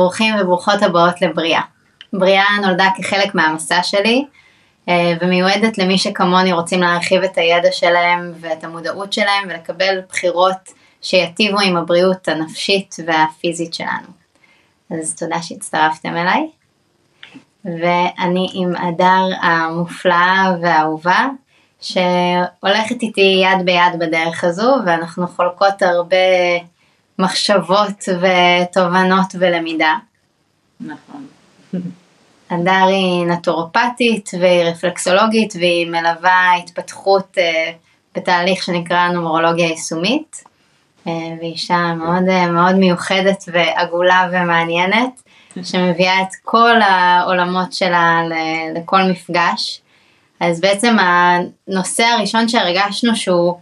ברוכים וברוכות הבאות לבריאה. בריאה נולדה כחלק מהמסע שלי אה, ומיועדת למי שכמוני רוצים להרחיב את הידע שלהם ואת המודעות שלהם ולקבל בחירות שיטיבו עם הבריאות הנפשית והפיזית שלנו. אז תודה שהצטרפתם אליי. ואני עם הדר המופלאה והאהובה שהולכת איתי יד ביד בדרך הזו ואנחנו חולקות הרבה מחשבות ותובנות ולמידה. נכון. הדר היא נטורופטית והיא רפלקסולוגית והיא מלווה התפתחות אה, בתהליך שנקרא נומרולוגיה יישומית. אה, והיא אישה מאוד אה, מאוד מיוחדת ועגולה ומעניינת שמביאה את כל העולמות שלה לכל מפגש. אז בעצם הנושא הראשון שהרגשנו שהוא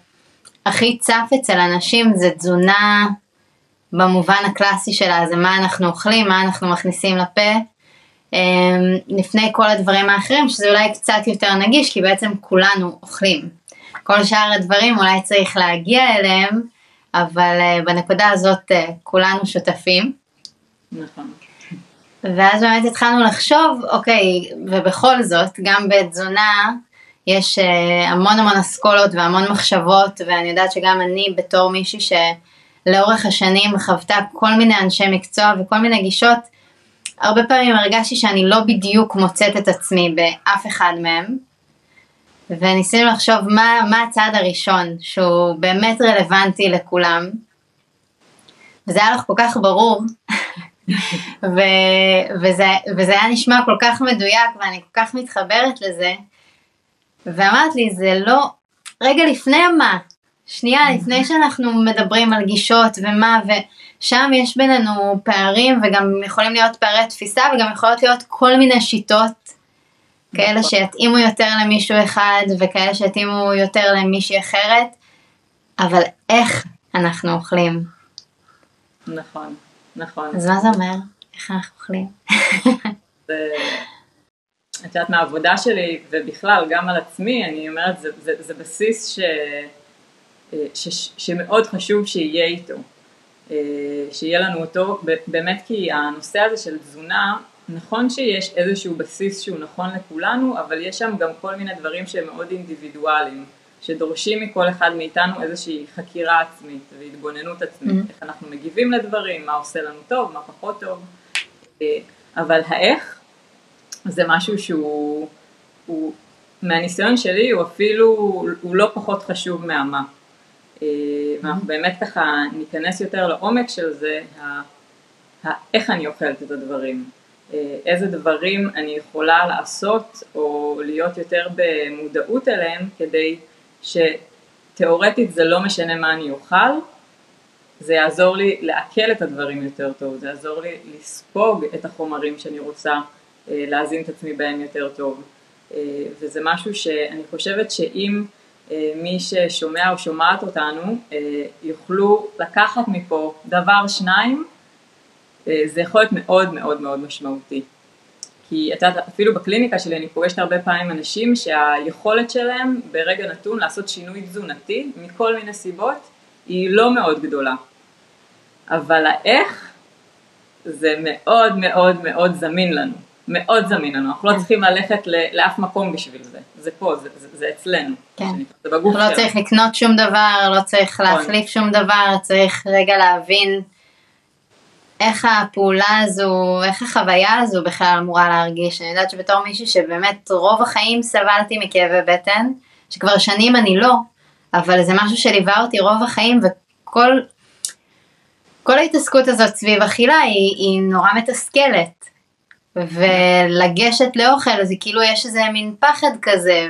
הכי צף אצל אנשים זה תזונה במובן הקלאסי שלה, זה מה אנחנו אוכלים, מה אנחנו מכניסים לפה, אמ, לפני כל הדברים האחרים, שזה אולי קצת יותר נגיש, כי בעצם כולנו אוכלים. כל שאר הדברים אולי צריך להגיע אליהם, אבל אה, בנקודה הזאת אה, כולנו שותפים. נכון. ואז באמת התחלנו לחשוב, אוקיי, ובכל זאת, גם בתזונה יש אה, המון המון אסכולות והמון מחשבות, ואני יודעת שגם אני בתור מישהי שלאורך השנים חוותה כל מיני אנשי מקצוע וכל מיני גישות, הרבה פעמים הרגשתי שאני לא בדיוק מוצאת את עצמי באף אחד מהם, וניסינו לחשוב מה, מה הצעד הראשון שהוא באמת רלוונטי לכולם, וזה היה לך כל כך ברור, ו, וזה, וזה היה נשמע כל כך מדויק ואני כל כך מתחברת לזה, ואמרת לי זה לא, רגע לפני מה, שנייה לפני שאנחנו מדברים על גישות ומה ושם יש בינינו פערים וגם יכולים להיות פערי תפיסה וגם יכולות להיות כל מיני שיטות כאלה נכון. שיתאימו יותר למישהו אחד וכאלה שיתאימו יותר למישהי אחרת אבל איך אנחנו אוכלים. נכון, נכון. אז מה זה אומר? איך אנחנו אוכלים? את יודעת מהעבודה שלי ובכלל גם על עצמי אני אומרת זה, זה, זה בסיס ש, ש, שמאוד חשוב שיהיה איתו אה, שיהיה לנו אותו באמת כי הנושא הזה של תזונה נכון שיש איזשהו בסיס שהוא נכון לכולנו אבל יש שם גם כל מיני דברים שהם מאוד אינדיבידואליים שדורשים מכל אחד מאיתנו איזושהי חקירה עצמית והתבוננות עצמית mm-hmm. איך אנחנו מגיבים לדברים מה עושה לנו טוב מה פחות טוב אה, אבל האיך זה משהו שהוא, הוא, מהניסיון שלי הוא אפילו, הוא לא פחות חשוב מהמה. אה, ואנחנו באמת ככה ניכנס יותר לעומק של זה, איך אני אוכלת את הדברים, אה, איזה דברים אני יכולה לעשות או להיות יותר במודעות אליהם כדי שתאורטית זה לא משנה מה אני אוכל, זה יעזור לי לעכל את הדברים יותר טוב, זה יעזור לי לספוג את החומרים שאני רוצה אה, להזין את עצמי בהם יותר טוב. וזה משהו שאני חושבת שאם מי ששומע או שומעת אותנו יוכלו לקחת מפה דבר שניים, זה יכול להיות מאוד מאוד מאוד משמעותי. כי את יודעת, אפילו בקליניקה שלי אני פוגשת הרבה פעמים אנשים שהיכולת שלהם ברגע נתון לעשות שינוי תזונתי מכל מיני סיבות היא לא מאוד גדולה. אבל האיך זה מאוד מאוד מאוד זמין לנו. מאוד זמין לנו, אנחנו לא כן. צריכים ללכת לאף מקום בשביל זה, זה פה, זה, זה, זה אצלנו, כן. זה בגוף שלנו. לא צריך לקנות שום דבר, לא צריך נכון. להחליף שום דבר, צריך רגע להבין איך הפעולה הזו, איך החוויה הזו בכלל אמורה להרגיש. אני יודעת שבתור מישהי שבאמת רוב החיים סבלתי מכאבי בטן, שכבר שנים אני לא, אבל זה משהו שליווה אותי רוב החיים וכל כל ההתעסקות הזאת סביב אכילה היא, היא נורא מתסכלת. ולגשת לאוכל זה כאילו יש איזה מין פחד כזה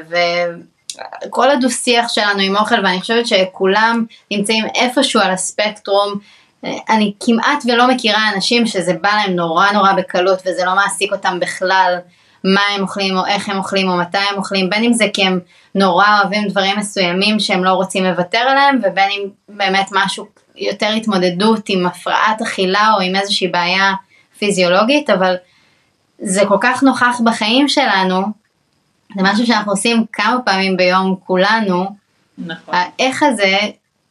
וכל הדו שיח שלנו עם אוכל ואני חושבת שכולם נמצאים איפשהו על הספקטרום אני כמעט ולא מכירה אנשים שזה בא להם נורא נורא בקלות וזה לא מעסיק אותם בכלל מה הם אוכלים או איך הם אוכלים או מתי הם אוכלים בין אם זה כי הם נורא אוהבים דברים מסוימים שהם לא רוצים לוותר עליהם ובין אם באמת משהו יותר התמודדות עם הפרעת אכילה או עם איזושהי בעיה פיזיולוגית אבל זה כל כך נוכח בחיים שלנו, זה משהו שאנחנו עושים כמה פעמים ביום כולנו, נכון. האיך הזה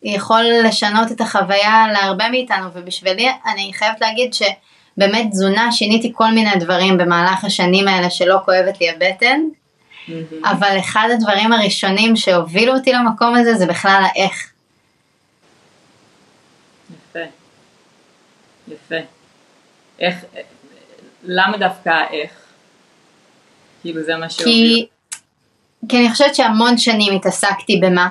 יכול לשנות את החוויה להרבה מאיתנו, ובשבילי אני חייבת להגיד באמת תזונה, שיניתי כל מיני דברים במהלך השנים האלה שלא כואבת לי הבטן, אבל אחד הדברים הראשונים שהובילו אותי למקום הזה זה בכלל האיך. יפה. יפה. איך, למה דווקא האיך? כאילו זה מה שהוביל. כי, כי אני חושבת שהמון שנים התעסקתי במה,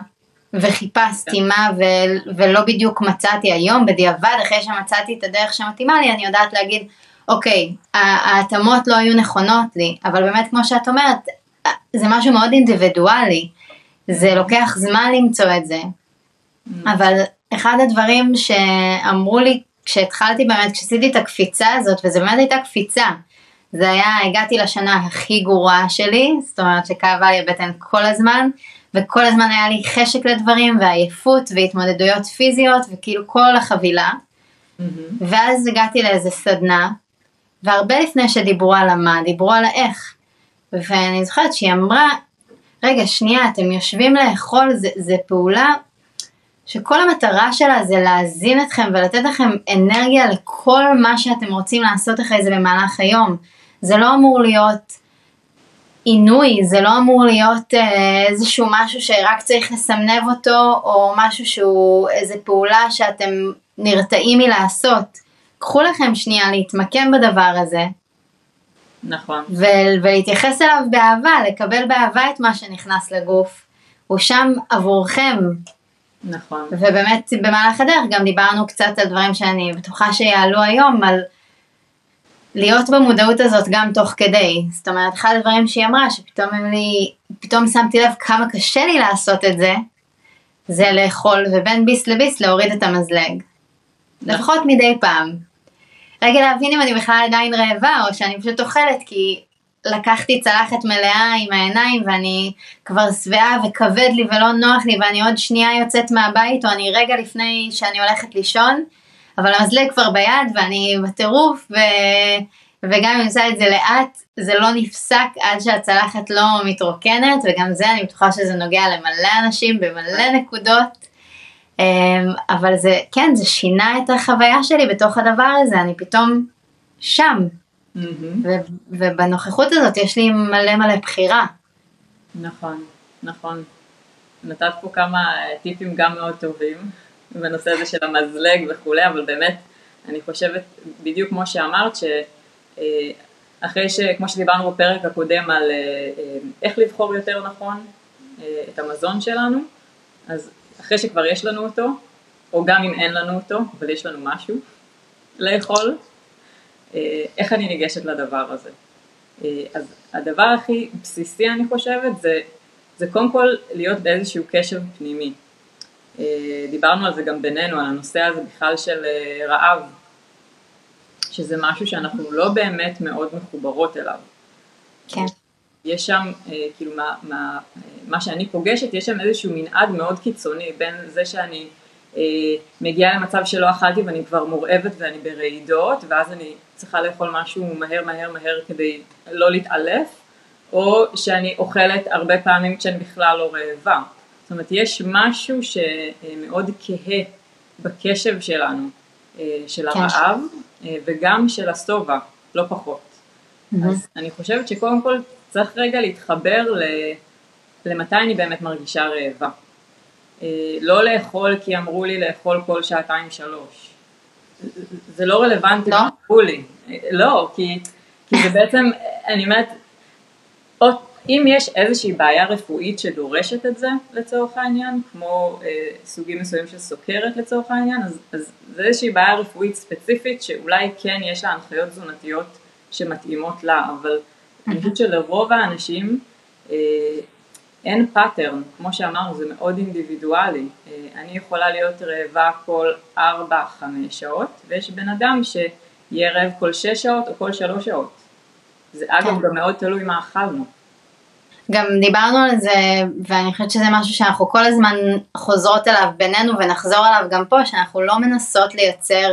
וחיפשתי כן. מה ו- ולא בדיוק מצאתי היום, בדיעבד אחרי שמצאתי את הדרך שמתאימה לי, אני יודעת להגיד, אוקיי, ההתאמות לא היו נכונות לי, אבל באמת כמו שאת אומרת, זה משהו מאוד אינדיבידואלי, זה לוקח זמן למצוא את זה, אבל אחד הדברים שאמרו לי כשהתחלתי באמת, כשעשיתי את הקפיצה הזאת, וזו באמת הייתה קפיצה, זה היה, הגעתי לשנה הכי גרועה שלי, זאת אומרת שכאבה לי הבטן כל הזמן, וכל הזמן היה לי חשק לדברים, ועייפות, והתמודדויות פיזיות, וכאילו כל החבילה. ואז הגעתי לאיזה סדנה, והרבה לפני שדיברו על המה, דיברו על האיך. ואני זוכרת שהיא אמרה, רגע, שנייה, אתם יושבים לאכול, זה, זה פעולה שכל המטרה שלה זה להזין אתכם ולתת לכם אנרגיה לכל מה שאתם רוצים לעשות אחרי זה במהלך היום. זה לא אמור להיות עינוי, זה לא אמור להיות אה, איזשהו משהו שרק צריך לסמנב אותו, או משהו שהוא איזה פעולה שאתם נרתעים מלעשות. קחו לכם שנייה להתמקם בדבר הזה. נכון. ו- ולהתייחס אליו באהבה, לקבל באהבה את מה שנכנס לגוף. הוא שם עבורכם. נכון. ובאמת במהלך הדרך גם דיברנו קצת על דברים שאני בטוחה שיעלו היום, על להיות במודעות הזאת גם תוך כדי. זאת אומרת, אחד הדברים שהיא אמרה, שפתאום לי, פתאום שמתי לב כמה קשה לי לעשות את זה, זה לאכול ובין ביס לביס להוריד את המזלג. לפחות מדי פעם. רגע להבין אם אני בכלל עדיין רעבה או שאני פשוט אוכלת כי לקחתי צלחת מלאה עם העיניים ואני כבר שבעה וכבד לי ולא נוח לי ואני עוד שנייה יוצאת מהבית או אני רגע לפני שאני הולכת לישון אבל המזלג כבר ביד ואני בטירוף ו... וגם אם אני עושה את זה לאט זה לא נפסק עד שהצלחת לא מתרוקנת וגם זה אני בטוחה שזה נוגע למלא אנשים במלא נקודות. אמ, אבל זה כן זה שינה את החוויה שלי בתוך הדבר הזה אני פתאום שם ו- ובנוכחות הזאת יש לי מלא מלא בחירה. נכון, נכון. נתת פה כמה טיפים גם מאוד טובים בנושא הזה של המזלג וכולי, אבל באמת, אני חושבת, בדיוק כמו שאמרת, שאחרי ש... כמו שדיברנו בפרק הקודם על איך לבחור יותר נכון את המזון שלנו, אז אחרי שכבר יש לנו אותו, או גם אם אין לנו אותו, אבל יש לנו משהו לאכול, איך אני ניגשת לדבר הזה. אז הדבר הכי בסיסי אני חושבת זה, זה קודם כל להיות באיזשהו קשב פנימי. דיברנו על זה גם בינינו, על הנושא הזה בכלל של רעב, שזה משהו שאנחנו לא באמת מאוד מחוברות אליו. כן. יש שם, כאילו, מה, מה, מה שאני פוגשת, יש שם איזשהו מנעד מאוד קיצוני בין זה שאני מגיעה למצב שלא אכלתי ואני כבר מורעבת ואני ברעידות, ואז אני צריכה לאכול משהו מהר מהר מהר כדי לא להתעלף, או שאני אוכלת הרבה פעמים כשאני בכלל לא רעבה. זאת אומרת, יש משהו שמאוד כהה בקשב שלנו, של כן. הרעב, וגם של השובע, לא פחות. Mm-hmm. אז אני חושבת שקודם כל צריך רגע להתחבר ל... למתי אני באמת מרגישה רעבה. לא לאכול כי אמרו לי לאכול כל שעתיים שלוש. זה לא רלוונטי, לא? אמרו לי. לא, כי, כי זה בעצם, אני אומרת, או, אם יש איזושהי בעיה רפואית שדורשת את זה לצורך העניין, כמו אה, סוגים מסוימים של סוכרת לצורך העניין, אז, אז זה איזושהי בעיה רפואית ספציפית שאולי כן יש לה הנחיות תזונתיות שמתאימות לה, אבל אני חושבת שלרוב האנשים אה, אין pattern, כמו שאמרנו, זה מאוד אינדיבידואלי. אה, אני יכולה להיות רעבה כל 4-5 שעות, ויש בן אדם שיהיה רעב כל 6 שעות או כל 3 שעות. זה אגב כן. גם מאוד תלוי מה אכלנו. גם דיברנו על זה, ואני חושבת שזה משהו שאנחנו כל הזמן חוזרות אליו בינינו ונחזור אליו גם פה, שאנחנו לא מנסות לייצר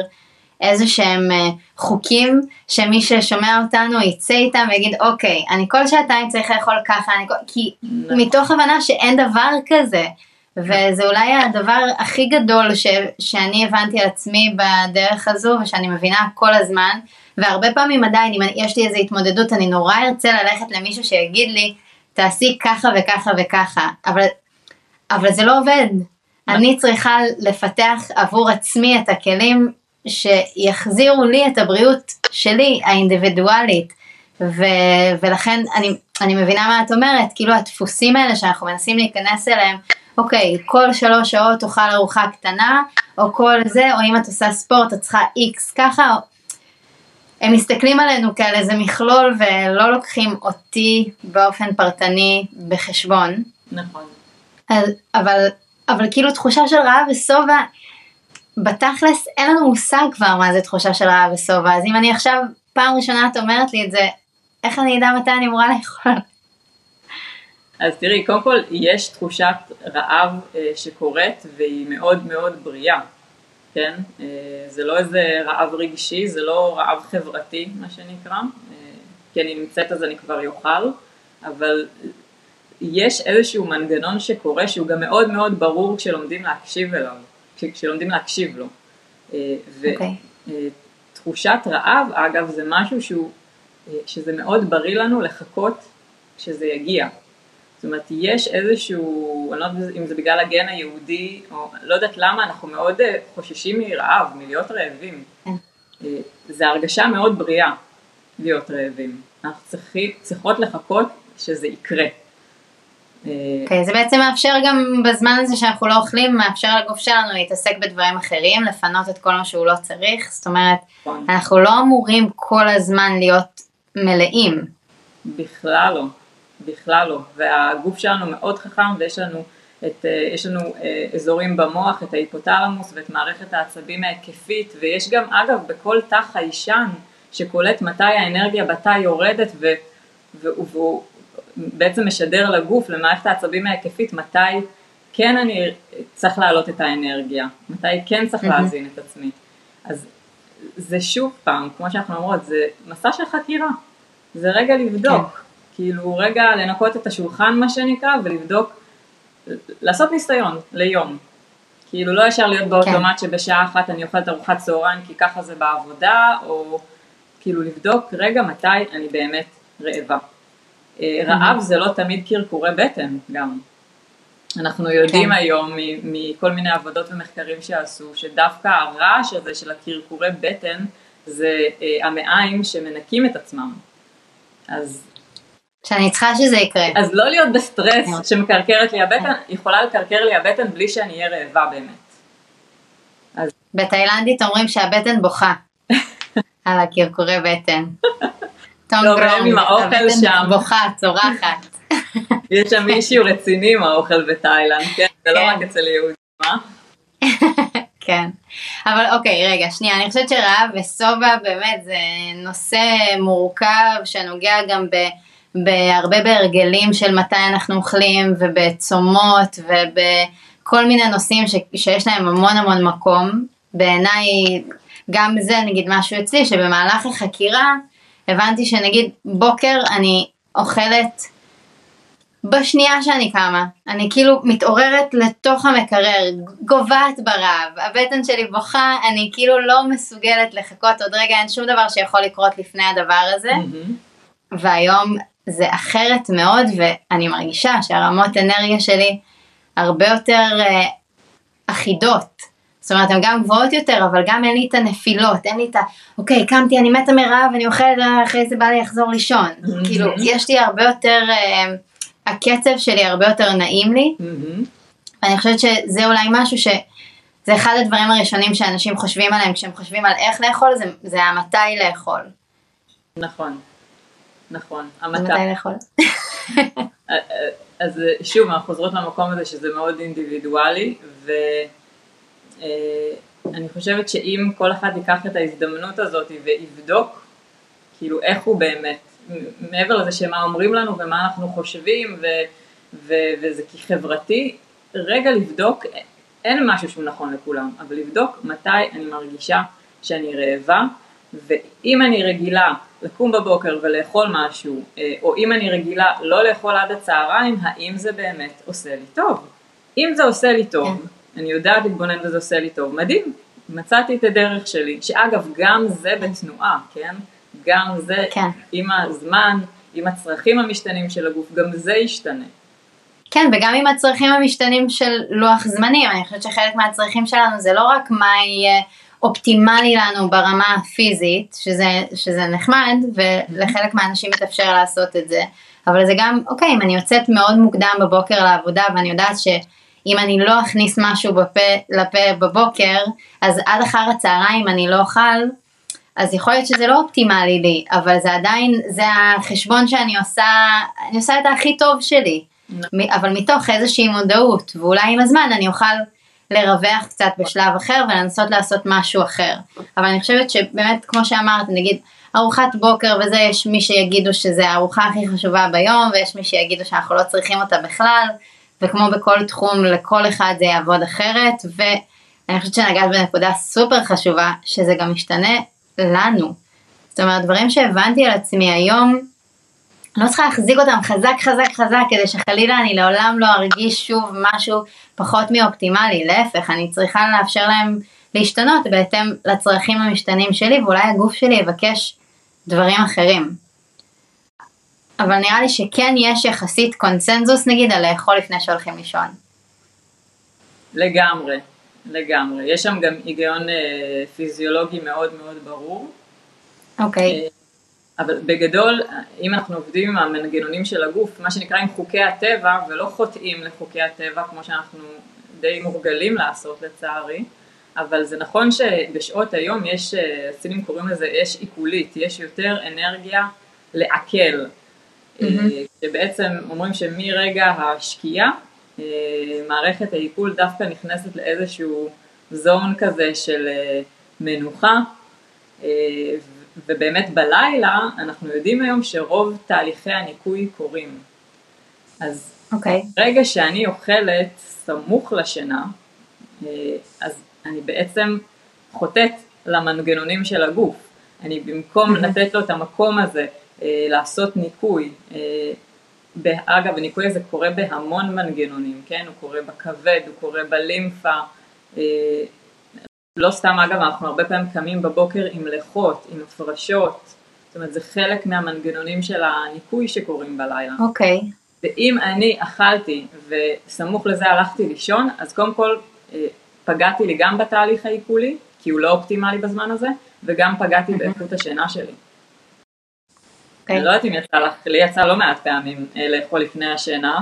איזה שהם אה, חוקים שמי ששומע אותנו יצא איתם ויגיד אוקיי, אני כל שעתיים צריך לאכול ככה, אני כל... כי נכון. מתוך הבנה שאין דבר כזה. וזה אולי הדבר הכי גדול ש, שאני הבנתי על עצמי בדרך הזו ושאני מבינה כל הזמן והרבה פעמים עדיין, אם יש לי איזו התמודדות, אני נורא ארצה ללכת למישהו שיגיד לי, תעשי ככה וככה וככה, אבל, אבל זה לא עובד. אני צריכה לפתח עבור עצמי את הכלים שיחזירו לי את הבריאות שלי, האינדיבידואלית. ו, ולכן אני, אני מבינה מה את אומרת, כאילו הדפוסים האלה שאנחנו מנסים להיכנס אליהם, אוקיי, כל שלוש שעות תאכל ארוחה קטנה, או כל זה, או אם את עושה ספורט את צריכה איקס ככה, הם מסתכלים עלינו כאל איזה מכלול ולא לוקחים אותי באופן פרטני בחשבון. נכון. אבל, אבל כאילו תחושה של רעב ושובע, בתכלס אין לנו מושג כבר מה זה תחושה של רעב ושובע, אז אם אני עכשיו, פעם ראשונה את אומרת לי את זה, איך אני אדע מתי אני אמורה לאכול? אז תראי, קודם כל יש תחושת רעב אה, שקורית והיא מאוד מאוד בריאה, כן? אה, זה לא איזה רעב רגשי, זה לא רעב חברתי מה שנקרא, אה, כי אני נמצאת אז אני כבר אוכל, אבל יש איזשהו מנגנון שקורה שהוא גם מאוד מאוד ברור כשלומדים להקשיב אליו, כשלומדים להקשיב לו. ותחושת okay. רעב אגב זה משהו שהוא, שזה מאוד בריא לנו לחכות שזה יגיע. זאת אומרת, יש איזשהו, אני לא יודעת אם זה בגלל הגן היהודי, או לא יודעת למה, אנחנו מאוד אה, חוששים מרעב, מלהיות רעבים. כן. אה, זה הרגשה מאוד בריאה להיות רעבים. אנחנו צריכים, צריכות לחכות שזה יקרה. אה, אוקיי, okay, זה בעצם מאפשר גם בזמן הזה שאנחנו לא אוכלים, מאפשר לגוף שלנו להתעסק בדברים אחרים, לפנות את כל מה שהוא לא צריך, זאת אומרת, נכון. אנחנו לא אמורים כל הזמן להיות מלאים. בכלל לא. בכלל לא, והגוף שלנו מאוד חכם ויש לנו, את, אה, יש לנו אה, אזורים במוח, את ההיפותלמוס ואת מערכת העצבים ההיקפית ויש גם אגב בכל תא חיישן שקולט מתי האנרגיה בתא יורדת ו, והוא בעצם משדר לגוף, למערכת העצבים ההיקפית, מתי כן אני צריך להעלות את האנרגיה, מתי כן צריך להזין את עצמי. אז זה שוב פעם, כמו שאנחנו אומרות, זה מסע של חקירה, זה רגע לבדוק. כן. כאילו רגע לנקות את השולחן מה שנקרא ולבדוק, לעשות ניסיון ליום. כאילו לא ישר להיות באוטומט כן. שבשעה אחת אני אוכלת ארוחת צהריים כי ככה זה בעבודה, או כאילו לבדוק רגע מתי אני באמת רעבה. אה, רעב זה לא תמיד קרקורי בטן גם. אנחנו יודעים כן. היום מכל מיני עבודות ומחקרים שעשו שדווקא הרעש הזה של הקרקורי בטן זה אה, המעיים שמנקים את עצמם. אז שאני צריכה שזה יקרה. אז לא להיות בסטרס שמקרקרת לי הבטן, יכולה לקרקר לי הבטן בלי שאני אהיה רעבה באמת. אז... בתאילנדית אומרים שהבטן בוכה על הקרקורי בטן. לא, גרום, הבטן שם. בוכה, צורחת. יש שם מישהו רציני עם האוכל בתאילנד, כן? זה לא רק כן. אצל יהודים, מה? כן, אבל אוקיי, רגע, שנייה, אני חושבת שרעב ושובע באמת זה נושא מורכב שנוגע גם ב... בהרבה בהרגלים של מתי אנחנו אוכלים ובצומות ובכל מיני נושאים ש, שיש להם המון המון מקום. בעיניי גם זה נגיד משהו אצלי שבמהלך החקירה הבנתי שנגיד בוקר אני אוכלת בשנייה שאני קמה, אני כאילו מתעוררת לתוך המקרר, גוועת ברעב, הבטן שלי בוכה, אני כאילו לא מסוגלת לחכות עוד רגע, אין שום דבר שיכול לקרות לפני הדבר הזה. Mm-hmm. והיום זה אחרת מאוד ואני מרגישה שהרמות אנרגיה שלי הרבה יותר אה, אחידות. זאת אומרת, הן גם גבוהות יותר, אבל גם אין לי את הנפילות, אין לי את ה... אוקיי, קמתי, אני מתה מרעב, אני אוכלת, אחרי זה בא לי לחזור לישון. Mm-hmm. כאילו, יש לי הרבה יותר, אה, הקצב שלי הרבה יותר נעים לי. Mm-hmm. ואני חושבת שזה אולי משהו ש... זה אחד הדברים הראשונים שאנשים חושבים עליהם כשהם חושבים על איך לאכול, זה, זה המתי לאכול. נכון. נכון, המתה. מתי לאכול? אה, אה, אז שוב, אנחנו חוזרות למקום הזה שזה מאוד אינדיבידואלי, ואני אה, חושבת שאם כל אחד ייקח את ההזדמנות הזאת ויבדוק, כאילו איך הוא באמת, מעבר לזה שמה אומרים לנו ומה אנחנו חושבים, ו, ו, וזה כחברתי, רגע לבדוק, אין משהו שהוא נכון לכולם, אבל לבדוק מתי אני מרגישה שאני רעבה, ואם אני רגילה לקום בבוקר ולאכול משהו, אה, או אם אני רגילה לא לאכול עד הצהריים, האם זה באמת עושה לי טוב? אם זה עושה לי טוב, כן. אני יודעת להתבונן וזה עושה לי טוב, מדהים, מצאתי את הדרך שלי, שאגב גם זה בתנועה, כן? גם זה כן. עם הזמן, עם הצרכים המשתנים של הגוף, גם זה ישתנה. כן, וגם עם הצרכים המשתנים של לוח זמנים, אני חושבת שחלק מהצרכים שלנו זה לא רק מה יהיה אופטימלי לנו ברמה הפיזית, שזה, שזה נחמד, ולחלק מהאנשים מתאפשר לעשות את זה, אבל זה גם, אוקיי, אם אני יוצאת מאוד מוקדם בבוקר לעבודה, ואני יודעת שאם אני לא אכניס משהו בפה, לפה בבוקר, אז עד אחר הצהריים אני לא אוכל, אז יכול להיות שזה לא אופטימלי לי, אבל זה עדיין, זה החשבון שאני עושה, אני עושה את הכי טוב שלי. מ- אבל מתוך איזושהי מודעות, ואולי עם הזמן אני אוכל לרווח קצת בשלב אחר ולנסות לעשות משהו אחר. אבל אני חושבת שבאמת, כמו שאמרת, נגיד, ארוחת בוקר וזה, יש מי שיגידו שזה הארוחה הכי חשובה ביום, ויש מי שיגידו שאנחנו לא צריכים אותה בכלל, וכמו בכל תחום, לכל אחד זה יעבוד אחרת, ואני חושבת שנגעת בנקודה סופר חשובה, שזה גם משתנה לנו. זאת אומרת, דברים שהבנתי על עצמי היום, לא צריכה להחזיק אותם חזק חזק חזק כדי שחלילה אני לעולם לא ארגיש שוב משהו פחות מאופטימלי, להפך, אני צריכה לאפשר להם להשתנות בהתאם לצרכים המשתנים שלי ואולי הגוף שלי יבקש דברים אחרים. אבל נראה לי שכן יש יחסית קונצנזוס נגיד על לאכול לפני שהולכים לישון. לגמרי, לגמרי. יש שם גם היגיון אה, פיזיולוגי מאוד מאוד ברור. אוקיי, אה, אבל בגדול, אם אנחנו עובדים עם המנגנונים של הגוף, מה שנקרא עם חוקי הטבע, ולא חוטאים לחוקי הטבע, כמו שאנחנו די מורגלים לעשות לצערי, אבל זה נכון שבשעות היום יש, אה, הסינים קוראים לזה אש עיכולית, יש יותר אנרגיה לעכל. אה, שבעצם אומרים שמרגע השקיעה, אה, מערכת העיכול דווקא נכנסת לאיזשהו זון כזה של מנוחה, ובאמת בלילה אנחנו יודעים היום שרוב תהליכי הניקוי קורים. אז אוקיי, ברגע שאני אוכלת סמוך לשינה, אז אני בעצם חוטאת למנגנונים של הגוף. אני במקום לתת לו את המקום הזה, לעשות ניקוי, אגב הניקוי הזה קורה בהמון מנגנונים, כן? הוא קורה בכבד, הוא קורה בלימפה, לא סתם אגב אנחנו הרבה פעמים קמים בבוקר עם לחות, עם הפרשות, זאת אומרת זה חלק מהמנגנונים של הניקוי שקורים בלילה. אוקיי, ואם אני אכלתי וסמוך לזה הלכתי לישון, אז קודם כל אה, פגעתי לי גם בתהליך העיכולי, כי הוא לא אופטימלי בזמן הזה, וגם פגעתי באיכות השינה שלי. אוקיי, אני לא יודעת אם יצא לך, לי יצא לא מעט פעמים אה, לאכול לפני השינה.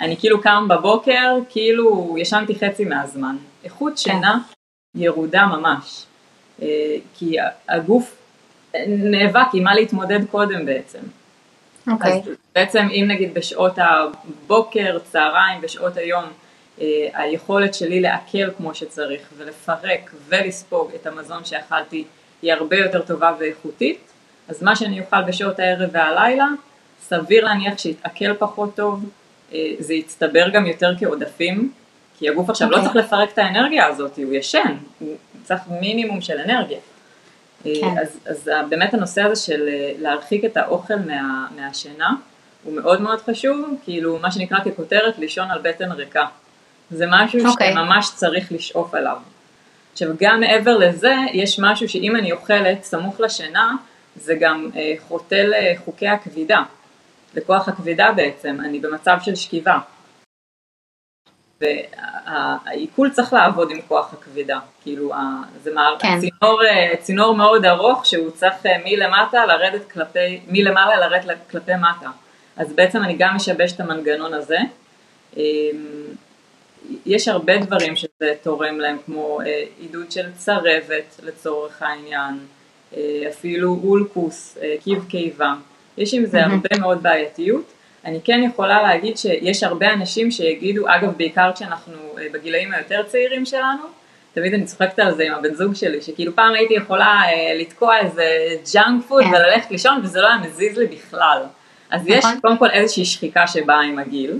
אני כאילו קם בבוקר, כאילו ישנתי חצי מהזמן. איכות שינה ירודה ממש. אה, כי הגוף נאבק עם מה להתמודד קודם בעצם. אוקיי, אז בעצם אם נגיד בשעות הבוקר, צהריים, בשעות היום, אה, היכולת שלי לעכל כמו שצריך ולפרק ולספוג את המזון שאכלתי היא הרבה יותר טובה ואיכותית, אז מה שאני אוכל בשעות הערב והלילה, סביר להניח שיתעכל פחות טוב, אה, זה יצטבר גם יותר כעודפים, כי הגוף עכשיו לא אוקיי. צריך לפרק את האנרגיה הזאת, הוא ישן, הוא צריך מינימום של אנרגיה. כן. אה, אז, אז באמת הנושא הזה של אה, להרחיק את האוכל מה, מהשינה הוא מאוד מאוד חשוב, כאילו מה שנקרא ככותרת לישון על בטן ריקה. זה משהו אוקיי. שממש צריך לשאוף עליו. עכשיו גם מעבר לזה, יש משהו שאם אני אוכלת סמוך לשינה, זה גם אה, חוטא לחוקי הכבידה, לכוח הכבידה בעצם, אני במצב של שכיבה. והעיכול צריך לעבוד עם כוח הכבידה, כאילו זה מער, כן. צינור, אה, צינור מאוד ארוך שהוא צריך אה, מלמטה לרדת כלפי, מלמעלה לרדת כלפי מטה, אז בעצם אני גם משבש את המנגנון הזה. אמ, יש הרבה דברים שזה תורם להם כמו עידוד של צרבת לצורך העניין, אפילו אולקוס, אה, קיב קיבה, יש עם זה. הרבה מאוד בעייתיות. אני כן יכולה להגיד שיש הרבה אנשים שיגידו, אגב בעיקר כשאנחנו אה, בגילאים היותר צעירים שלנו, תמיד אני צוחקת על זה עם הבן זוג שלי, שכאילו פעם הייתי יכולה אה, לתקוע איזה junk food כן. וללכת לישון וזה לא היה מזיז לי בכלל. אז יש נכון. קודם כל איזושהי שחיקה שבאה עם הגיל,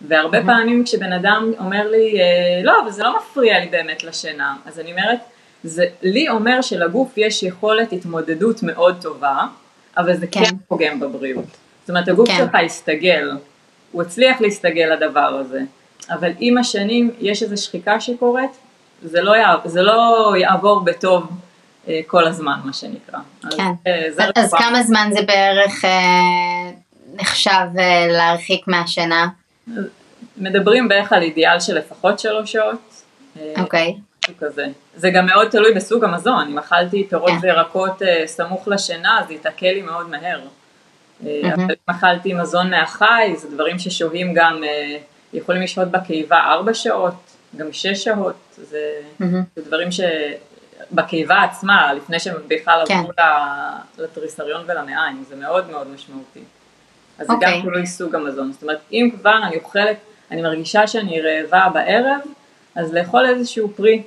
והרבה. פעמים כשבן אדם אומר לי, אה, לא, אבל זה לא מפריע לי באמת לשינה, אז אני אומרת, זה לי אומר שלגוף יש יכולת התמודדות מאוד טובה, אבל זה כן, כן. פוגם בבריאות. זאת אומרת, הגוף כן. שלך הסתגל, הוא הצליח להסתגל לדבר הזה, אבל עם השנים יש איזו שחיקה שקורית, זה לא, יע, זה לא יעבור בטוב אה, כל הזמן, מה שנקרא. כן. אז, אז, אז כמה זמן זה בערך אה, נחשב אה, להרחיק מהשינה? מדברים בערך על אידיאל של לפחות שלוש שעות. אוקיי. כזה. זה גם מאוד תלוי בסוג המזון, אם אכלתי פירות כן. וירקות סמוך לשינה, זה ייתקל לי מאוד מהר. Mm-hmm. אבל אם אכלתי מזון מהחי, זה דברים ששוהים גם, יכולים לשהות בקיבה ארבע שעות, גם שש שעות, זה, mm-hmm. זה דברים שבקיבה עצמה, לפני שהם בכלל כן. עברו לתריסריון ולמעיים, זה מאוד מאוד משמעותי. אז okay. זה גם אוקיי. תלוי סוג המזון, זאת אומרת אם כבר אני אוכלת, אני מרגישה שאני רעבה בערב, אז לאכול איזשהו פרי,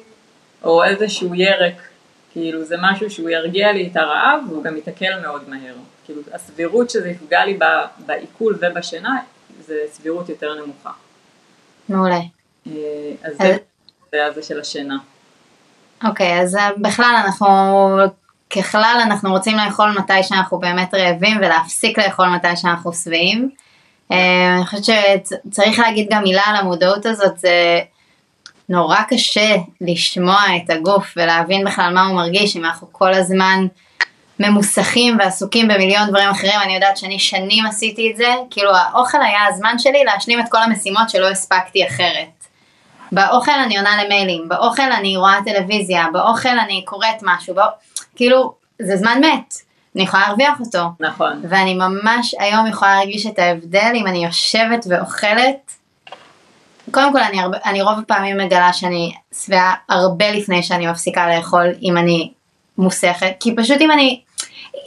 או איזשהו ירק, כאילו זה משהו שהוא ירגיע לי את הרעב, והוא גם יתקל מאוד מהר. כאילו הסבירות שזה יפגע לי בעיכול ובשינה, זה סבירות יותר נמוכה. מעולה. אה, אז זה זה הזה של השינה. אוקיי, אז אה, בכלל אנחנו, ככלל אנחנו רוצים לאכול מתי שאנחנו באמת רעבים ולהפסיק לאכול מתי שאנחנו שבעים. אה, אני חושבת שצריך להגיד גם מילה על המודעות הזאת, זה נורא קשה לשמוע את הגוף ולהבין בכלל מה הוא מרגיש, אם אנחנו כל הזמן ממוסכים ועסוקים במיליון דברים אחרים, אני יודעת שאני שנים עשיתי את זה, כאילו האוכל היה הזמן שלי להשלים את כל המשימות שלא הספקתי אחרת. באוכל אני עונה למיילים, באוכל אני רואה טלוויזיה, באוכל אני קוראת משהו, בא... כאילו, זה זמן מת, אני יכולה להרוויח אותו. נכון. ואני ממש היום יכולה להרגיש את ההבדל אם אני יושבת ואוכלת. קודם כל אני, הרבה, אני רוב הפעמים מגלה שאני שבעה הרבה לפני שאני מפסיקה לאכול אם אני מוסכת, כי פשוט אם אני,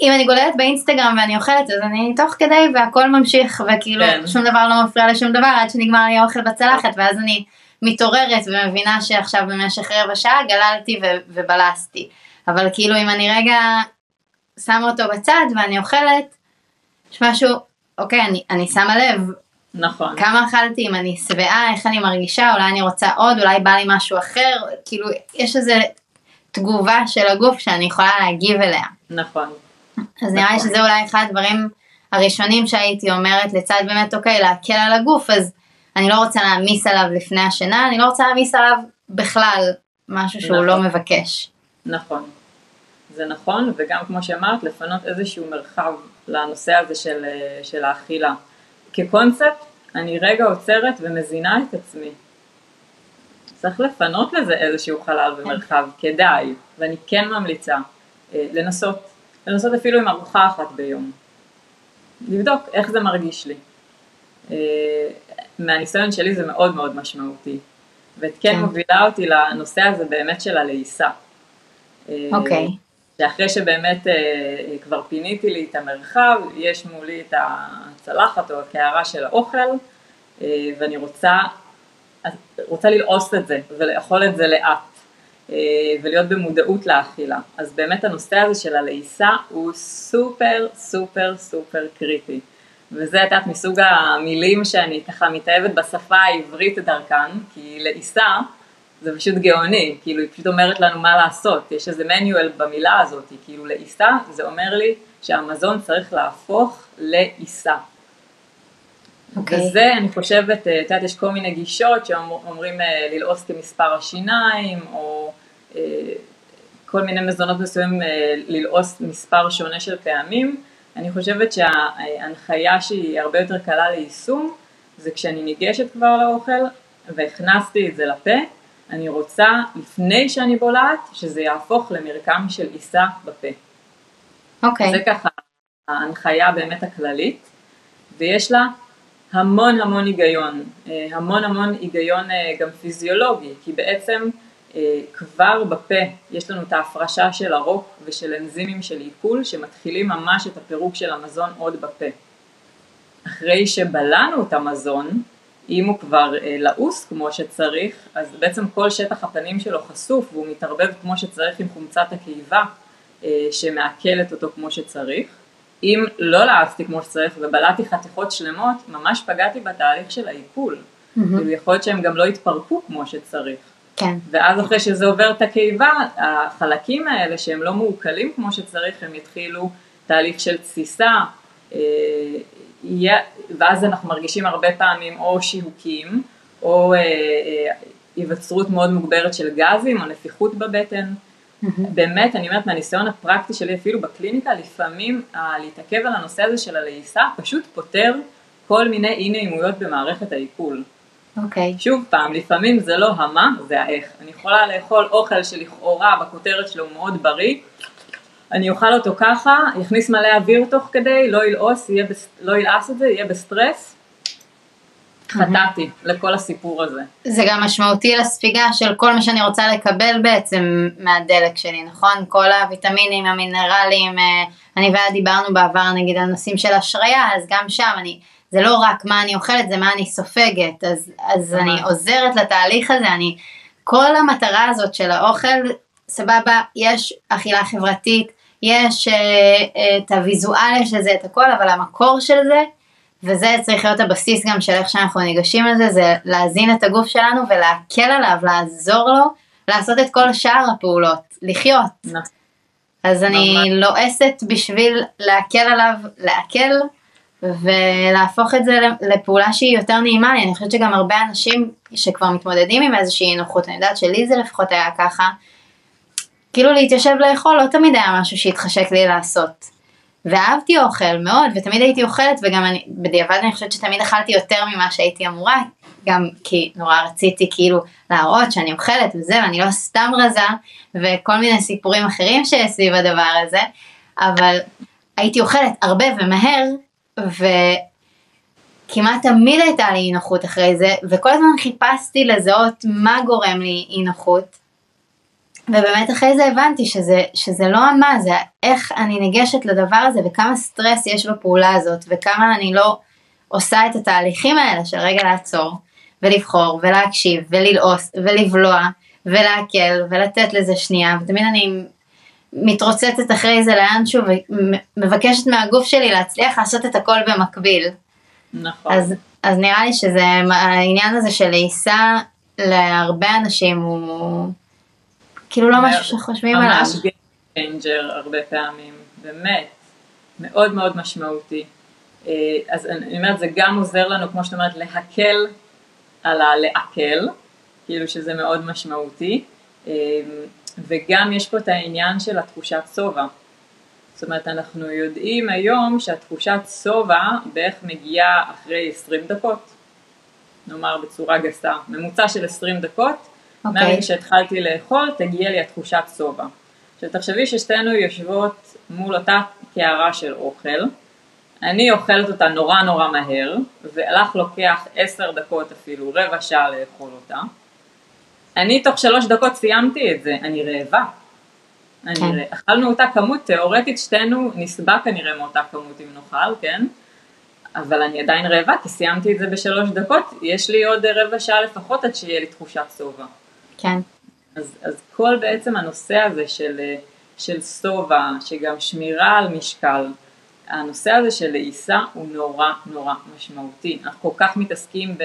אם אני גוללת באינסטגרם ואני אוכלת אז אני תוך כדי והכל ממשיך וכאילו כן. שום דבר לא מפריע לשום דבר עד שנגמר לי האוכל בצלחת ואז אני מתעוררת ומבינה שעכשיו במשך רבע שעה גללתי ו- ובלסתי. אבל כאילו אם אני רגע שמה אותו בצד ואני אוכלת, יש משהו, אוקיי, אני, אני שמה לב. נכון. כמה אכלתי, אם אני שבעה, איך אני מרגישה, אולי אני רוצה עוד, אולי בא לי משהו אחר, כאילו יש איזה תגובה של הגוף שאני יכולה להגיב אליה. נכון. אז נראה לי נכון. שזה אולי אחד הדברים הראשונים שהייתי אומרת לצד באמת אוקיי להקל על הגוף אז אני לא רוצה להעמיס עליו לפני השינה, אני לא רוצה להעמיס עליו בכלל משהו שהוא לא נכון. לא מבקש. נכון, זה נכון, וגם כמו שאמרת, לפנות איזשהו מרחב לנושא הזה של, של האכילה. כקונספט, אני רגע עוצרת ומזינה את עצמי. צריך לפנות לזה איזשהו חלל ומרחב, כדאי, ואני כן ממליצה אה, לנסות, לנסות אפילו עם ארוחה אחת ביום. לבדוק איך זה מרגיש לי. אה, מהניסיון שלי זה מאוד מאוד משמעותי. ואת כן, כן מובילה אותי לנושא הזה באמת של הלעיסה. אוקיי. Okay. שאחרי שבאמת אה, כבר פיניתי לי את המרחב, יש מולי את הצלחת או הקערה של האוכל, אה, ואני רוצה, רוצה ללעוס את זה ולאכול את זה לאט. אה, ולהיות במודעות לאכילה. אז באמת הנושא הזה של הלעיסה הוא סופר סופר סופר קריטי. וזה את יודעת מסוג המילים שאני ככה מתאהבת בשפה העברית דרכן, כי לעיסה זה פשוט גאוני, כאילו היא פשוט אומרת לנו מה לעשות, יש איזה מניואל במילה הזאת, כאילו לעיסה זה אומר לי שהמזון צריך להפוך לעיסה. Okay. אוקיי. וזה אני חושבת, את יודעת יש כל מיני גישות שאומרים אה, ללעוס כמספר השיניים, או אה, כל מיני מזונות מסוימים אה, ללעוס מספר שונה של פעמים, אני חושבת שההנחיה שהיא הרבה יותר קלה ליישום זה כשאני ניגשת כבר לאוכל והכנסתי את זה לפה, אני רוצה לפני שאני בולעת שזה יהפוך למרקם של עיסה בפה. אוקיי. Okay. זה ככה ההנחיה באמת הכללית ויש לה המון המון היגיון, אה, המון המון היגיון אה, גם פיזיולוגי כי בעצם אה, כבר בפה יש לנו את ההפרשה של הרוק ושל אנזימים של עיכול שמתחילים ממש את הפירוק של המזון עוד בפה. אחרי שבלענו את המזון, אם הוא כבר אה, לעוס כמו שצריך, אז בעצם כל שטח הפנים שלו חשוף והוא מתערבב כמו שצריך עם חומצת הקיבה אה, שמעכלת אותו כמו שצריך. אם לא לעסתי כמו שצריך ובלעתי חתיכות שלמות, ממש פגעתי בתהליך של העיכול. Mm-hmm. יכול להיות שהם גם לא יתפרקו כמו שצריך. כן. ואז אחרי שזה עובר את הקיבה, החלקים האלה שהם לא מעוקלים כמו שצריך, הם יתחילו תהליך של תסיסה, אה, ואז אנחנו מרגישים הרבה פעמים או שיהוקים, או אה, אה, היווצרות מאוד מוגברת של גזים או נפיחות בבטן. באמת, אני אומרת מהניסיון הפרקטי שלי אפילו בקליניקה, לפעמים להתעכב על הנושא הזה של הלעיסה פשוט פותר כל מיני אי נעימויות במערכת העיכול. אוקיי. Okay. שוב פעם, לפעמים זה לא המה, זה האיך. אני יכולה לאכול אוכל שלכאורה בכותרת שלו הוא מאוד בריא, אני אוכל אותו ככה, יכניס מלא אוויר תוך כדי, לא ילעוס, בס... לא ילעס את זה, יהיה בסטרס. חטאתי לכל הסיפור הזה. זה גם משמעותי לספיגה של כל מה שאני רוצה לקבל בעצם מהדלק שלי, נכון? כל הוויטמינים, המינרלים, אה, אני ואת דיברנו בעבר נגיד על נושאים של השריה, אז גם שם אני, זה לא רק מה אני אוכלת, זה מה אני סופגת, אז, אז אני עוזרת לתהליך הזה, אני, כל המטרה הזאת של האוכל, סבבה, יש אכילה חברתית, יש אה, את הוויזואליה של זה, את הכל, אבל המקור של זה, וזה צריך להיות הבסיס גם של איך שאנחנו ניגשים לזה, זה להזין את הגוף שלנו ולהקל עליו, לעזור לו לעשות את כל שאר הפעולות, לחיות. נכון. אז אני לועסת בשביל להקל עליו, להקל ולהפוך את זה לפעולה שהיא יותר נעימה לי. אני חושבת שגם הרבה אנשים שכבר מתמודדים עם איזושהי אי נוחות, אני יודעת שלי זה לפחות היה ככה, כאילו להתיישב לאכול לא תמיד היה משהו שהתחשק לי לעשות. ואהבתי אוכל מאוד, ותמיד הייתי אוכלת, וגם אני, בדיעבד אני חושבת שתמיד אכלתי יותר ממה שהייתי אמורה, גם כי נורא רציתי כאילו להראות שאני אוכלת וזה, ואני לא סתם רזה, וכל מיני סיפורים אחרים שיש סביב הדבר הזה, אבל הייתי אוכלת הרבה ומהר, וכמעט תמיד הייתה לי אי נוחות אחרי זה, וכל הזמן חיפשתי לזהות מה גורם לי אי נוחות, ובאמת אחרי זה הבנתי שזה, שזה לא המה, זה איך אני ניגשת לדבר הזה וכמה סטרס יש בפעולה הזאת וכמה אני לא עושה את התהליכים האלה של רגע לעצור ולבחור ולהקשיב וללעוס ולבלוע ולעכל ולתת לזה שנייה ותמיד אני מתרוצצת אחרי זה לאנשהו ומבקשת מהגוף שלי להצליח לעשות את הכל במקביל. נכון. אז, אז נראה לי שזה העניין הזה של לעיסה להרבה אנשים הוא כאילו לא משהו שחושבים עליו. ממש game changer הרבה פעמים, באמת, מאוד מאוד משמעותי. אה, אז אני אומרת, זה גם עוזר לנו, כמו שאת אומרת, להקל על הלעכל, כאילו שזה מאוד משמעותי, אה, וגם יש פה את העניין של התחושת שובע. זאת אומרת, אנחנו יודעים היום שהתחושת שובע בערך מגיעה אחרי 20 דקות, נאמר בצורה גסה, ממוצע של 20 דקות, Okay. אוקיי. מהרגע שהתחלתי לאכול, תגיע לי התחושת שובע. עכשיו תחשבי ששתינו יושבות מול אותה קערה של אוכל, אני אוכלת אותה נורא נורא מהר, והלך לוקח עשר דקות אפילו, רבע שעה לאכול אותה. אני תוך שלוש דקות סיימתי את זה, אני רעבה. אני כן. רע... אכלנו אותה כמות, תאורטית שתינו נסבע כנראה מאותה כמות אם נאכל, כן? אבל אני עדיין רעבה כי סיימתי את זה בשלוש דקות, יש לי עוד רבע שעה לפחות עד שיהיה לי תחושת שובע. כן. אז, אז כל בעצם הנושא הזה של, של שובע, שגם שמירה על משקל, הנושא הזה של לעיסה הוא נורא נורא משמעותי. אנחנו כל כך מתעסקים ב...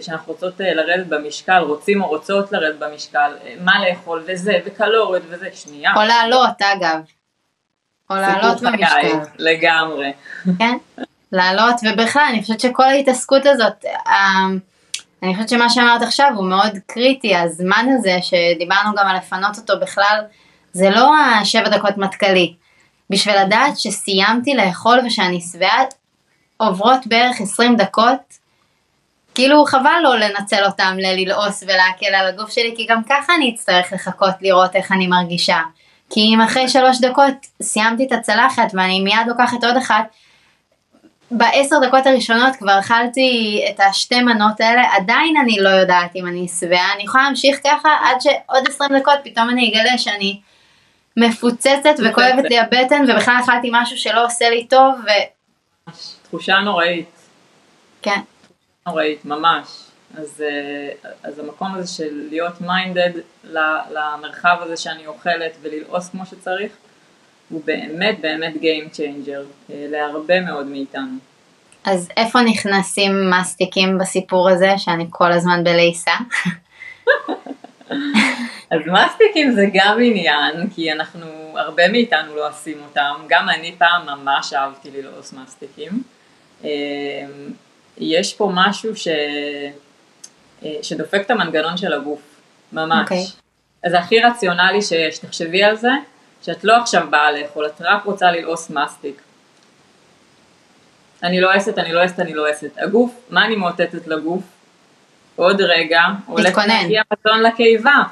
שאנחנו רוצות אה, לרדת במשקל, רוצים או רוצות לרדת במשקל, אה, מה לאכול וזה, וקלוריות וזה, שנייה. או לעלות אגב. או לעלות במשקל. לגמרי. כן, לעלות, ובכלל אני חושבת שכל ההתעסקות הזאת, אני חושבת שמה שאמרת עכשיו הוא מאוד קריטי, הזמן הזה שדיברנו גם על לפנות אותו בכלל, זה לא השבע דקות מטכ"לי. בשביל לדעת שסיימתי לאכול ושאני שבעה, עוברות בערך 20 דקות, כאילו חבל לא לנצל אותם ללעוס ולהקל על הגוף שלי, כי גם ככה אני אצטרך לחכות לראות איך אני מרגישה. כי אם אחרי שלוש דקות סיימתי את הצלחת ואני מיד לוקחת עוד אחת, בעשר דקות הראשונות כבר אכלתי את השתי מנות האלה, עדיין אני לא יודעת אם אני שבעה, אני יכולה להמשיך ככה עד שעוד עשרים דקות פתאום אני אגלה שאני מפוצצת וכואבת לי הבטן ובכלל אכלתי משהו שלא עושה לי טוב ו... תחושה נוראית. כן. נוראית, ממש. אז, אה, אז המקום הזה של להיות מיינדד למרחב הזה שאני אוכלת וללעוס כמו שצריך, הוא באמת באמת Game Changer אה, להרבה מאוד מאיתנו. אז איפה נכנסים מסטיקים בסיפור הזה שאני כל הזמן בלעיסה? אז מסטיקים זה גם עניין, כי אנחנו, הרבה מאיתנו לא עושים אותם, גם אני פעם ממש אהבתי ללעוס מסטיקים. אה, יש פה משהו ש... שדופק את המנגנון של הגוף, ממש. אוקיי. אז זה הכי רציונלי שיש, תחשבי על זה, שאת לא עכשיו באה לאכול, את רק רוצה ללעוס מסטיק. אני לועסת, אני לועסת, אני לועסת. הגוף, מה אני מאותתת לגוף? עוד רגע, הולך. להגיע מזון לקיבה.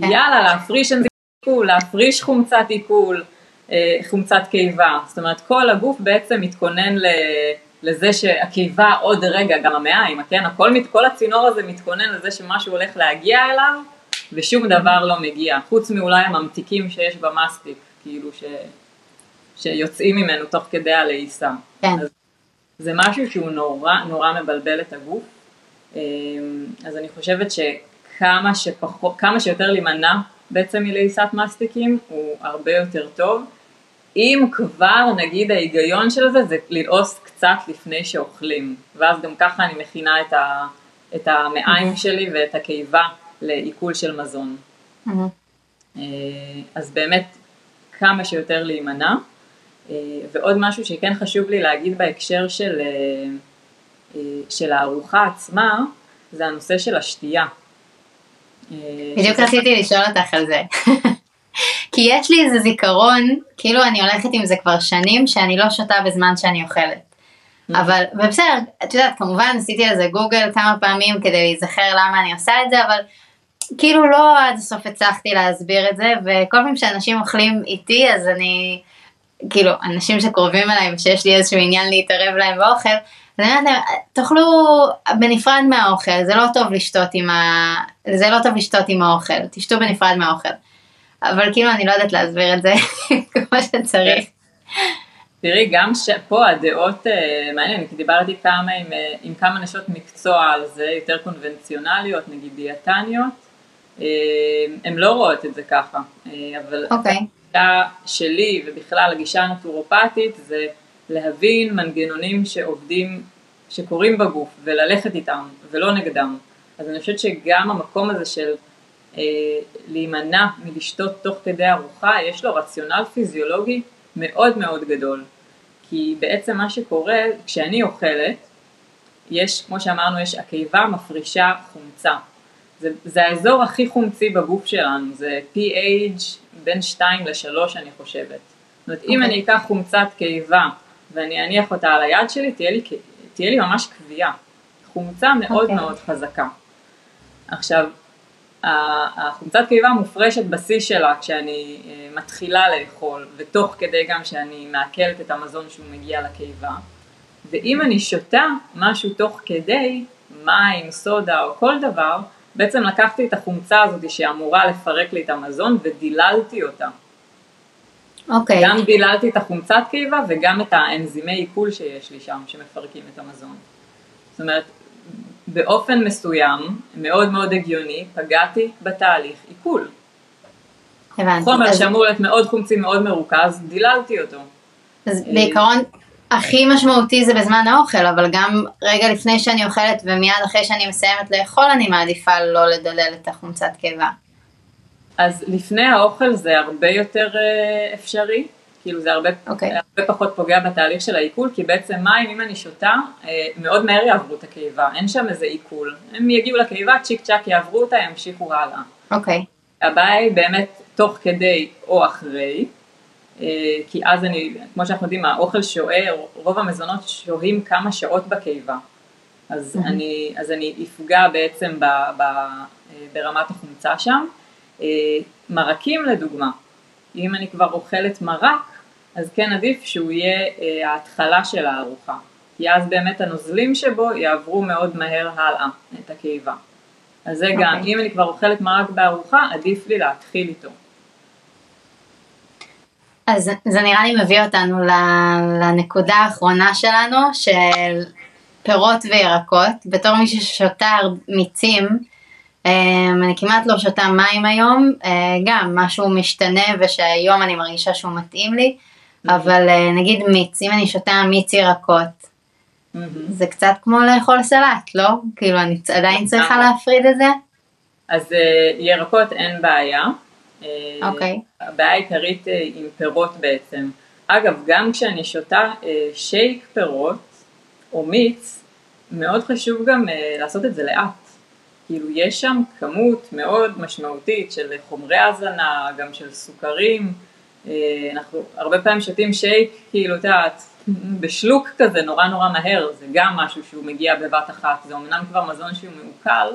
כן. יאללה, להפריש עיכול, להפריש חומצת עיכול, אה, חומצת קיבה. זאת אומרת, כל הגוף בעצם מתכונן ל... לזה שהקיבה עוד רגע, גם המעיים, כן? הכל, כל הצינור הזה מתכונן לזה שמשהו הולך להגיע אליו, ושום דבר לא מגיע, חוץ מאולי הממתיקים שיש במסטיק, כאילו ש... שיוצאים ממנו תוך כדי הלעיסה. כן. אז זה משהו שהוא נורא נורא מבלבל את הגוף, אמ, אז אני חושבת שכמה שפחות, כמה שיותר להימנע בעצם מלעיסת מסטיקים הוא הרבה יותר טוב. אם כבר נגיד ההיגיון של זה זה ללעוס קצת לפני שאוכלים, ואז גם ככה אני מכינה את, ה, את המעיים שלי ואת הקיבה לעיכול של מזון. אה, אז באמת כמה שיותר להימנע. אה, ועוד משהו שכן חשוב לי להגיד בהקשר של, אה, של הארוחה עצמה, זה הנושא של השתייה. בדיוק שזה- רציתי לשאול אותך על זה. כי יש לי איזה זיכרון, כאילו אני הולכת עם זה כבר שנים, שאני לא שותה בזמן שאני אוכלת. אבל, ובסדר, את יודעת, כמובן עשיתי על זה גוגל כמה פעמים כדי להיזכר למה אני עושה את זה, אבל כאילו לא עד הסוף הצלחתי להסביר את זה, וכל פעם שאנשים אוכלים איתי, אז אני, כאילו, אנשים שקרובים אליי ושיש לי איזשהו עניין להתערב להם באוכל, אז אני אומרת להם, תאכלו בנפרד מהאוכל, זה לא טוב לשתות עם ה... זה לא טוב לשתות עם האוכל, תשתו בנפרד מהאוכל. אבל כאילו אני לא יודעת להסביר את זה כמו שצריך. תראי, גם פה הדעות, אה, מעניין, כי דיברתי כמה עם, אה, עם כמה נשות מקצוע על זה, יותר קונבנציונליות, נגיד דיאטניות, הן לא רואות את זה ככה, אה, אבל אוקיי. הגישה שלי ובכלל הגישה הנטורופטית זה להבין מנגנונים שעובדים, שקורים בגוף וללכת איתם ולא נגדם. אז אני חושבת שגם המקום הזה של אה, להימנע מלשתות תוך כדי ארוחה, יש לו רציונל פיזיולוגי מאוד מאוד גדול. כי בעצם מה שקורה, כשאני אוכלת, יש, כמו שאמרנו, יש הקיבה מפרישה חומצה. זה, זה האזור הכי חומצי בגוף שלנו, זה pH בין 2 ל-3 אני חושבת. זאת אומרת, אם אוקיי. אני אקח חומצת קיבה ואני אניח אותה על היד שלי, תהיה לי, תהיה לי ממש כווייה. חומצה מאוד אוקיי. מאוד חזקה. עכשיו, החומצת קיבה מופרשת בשיא שלה כשאני אה, מתחילה לאכול, ותוך כדי גם שאני מעכלת את המזון שהוא מגיע לקיבה. ואם אני שותה משהו תוך כדי, מים, סודה או כל דבר, בעצם לקחתי את החומצה הזאת שאמורה לפרק לי את המזון ודיללתי אותה. אוקיי. גם דיללתי את החומצת קיבה וגם את האנזימי עיכול שיש לי שם שמפרקים את המזון. זאת אומרת, באופן מסוים, מאוד מאוד הגיוני, פגעתי בתהליך עיכול. הבנתי. חומר אז- שאמור להיות מאוד חומצי, מאוד מרוכז, דיללתי אותו. אז בעיקרון הכי משמעותי זה בזמן האוכל, אבל גם רגע לפני שאני אוכלת ומיד אחרי שאני מסיימת לאכול, אני מעדיפה לא לדלל את החומצת קיבה. אז לפני האוכל זה הרבה יותר אה, אפשרי, כאילו זה הרבה, אוקיי. הרבה פחות פוגע בתהליך של העיכול, כי בעצם מים, אם אני שותה, אה, מאוד מהר יעברו את הקיבה, אין שם איזה עיכול. הם יגיעו לקיבה, צ'יק צ'אק יעברו אותה, ימשיכו הלאה. אוקיי. הבעיה היא באמת תוך כדי או אחרי, כי אז אני, כמו שאנחנו יודעים, האוכל שוהה, רוב המזונות שוהים כמה שעות בקיבה. אז, מהמם. אני, אז אני אפגע בעצם ב, ב, אה, ברמת החומצה שם. אה, מרקים לדוגמה, אם אני כבר אוכלת מרק, אז כן עדיף שהוא יהיה אה, ההתחלה של הארוחה, כי אז באמת הנוזלים שבו יעברו מאוד מהר הלאה את הקיבה. אז זה גם, אוקיי. אם אני כבר אוכלת מרק בארוחה, עדיף לי להתחיל איתו. אז זה נראה לי מביא אותנו לנקודה האחרונה שלנו, של פירות וירקות. בתור מישהי ששותה מיצים, אמ, אני כמעט לא שותה מים היום, אה, גם משהו משתנה ושהיום אני מרגישה שהוא מתאים לי, אבל אה, נגיד מיץ, אם אני שותה מיץ ירקות, זה קצת כמו לאכול סלט, לא? כאילו אני עדיין צריכה להפריד את זה? אז אה, ירקות אין בעיה. אה, אוקיי. הבעיה העיקרית אה, עם פירות בעצם. אגב, גם כשאני שותה אה, שייק פירות או מיץ, מאוד חשוב גם אה, לעשות את זה לאט. כאילו יש שם כמות מאוד משמעותית של חומרי הזנה, גם של סוכרים, אה, אנחנו הרבה פעמים שותים שייק, כאילו, את יודעת, בשלוק כזה נורא נורא מהר, זה גם משהו שהוא מגיע בבת אחת, זה אמנם כבר מזון שהוא מעוקל,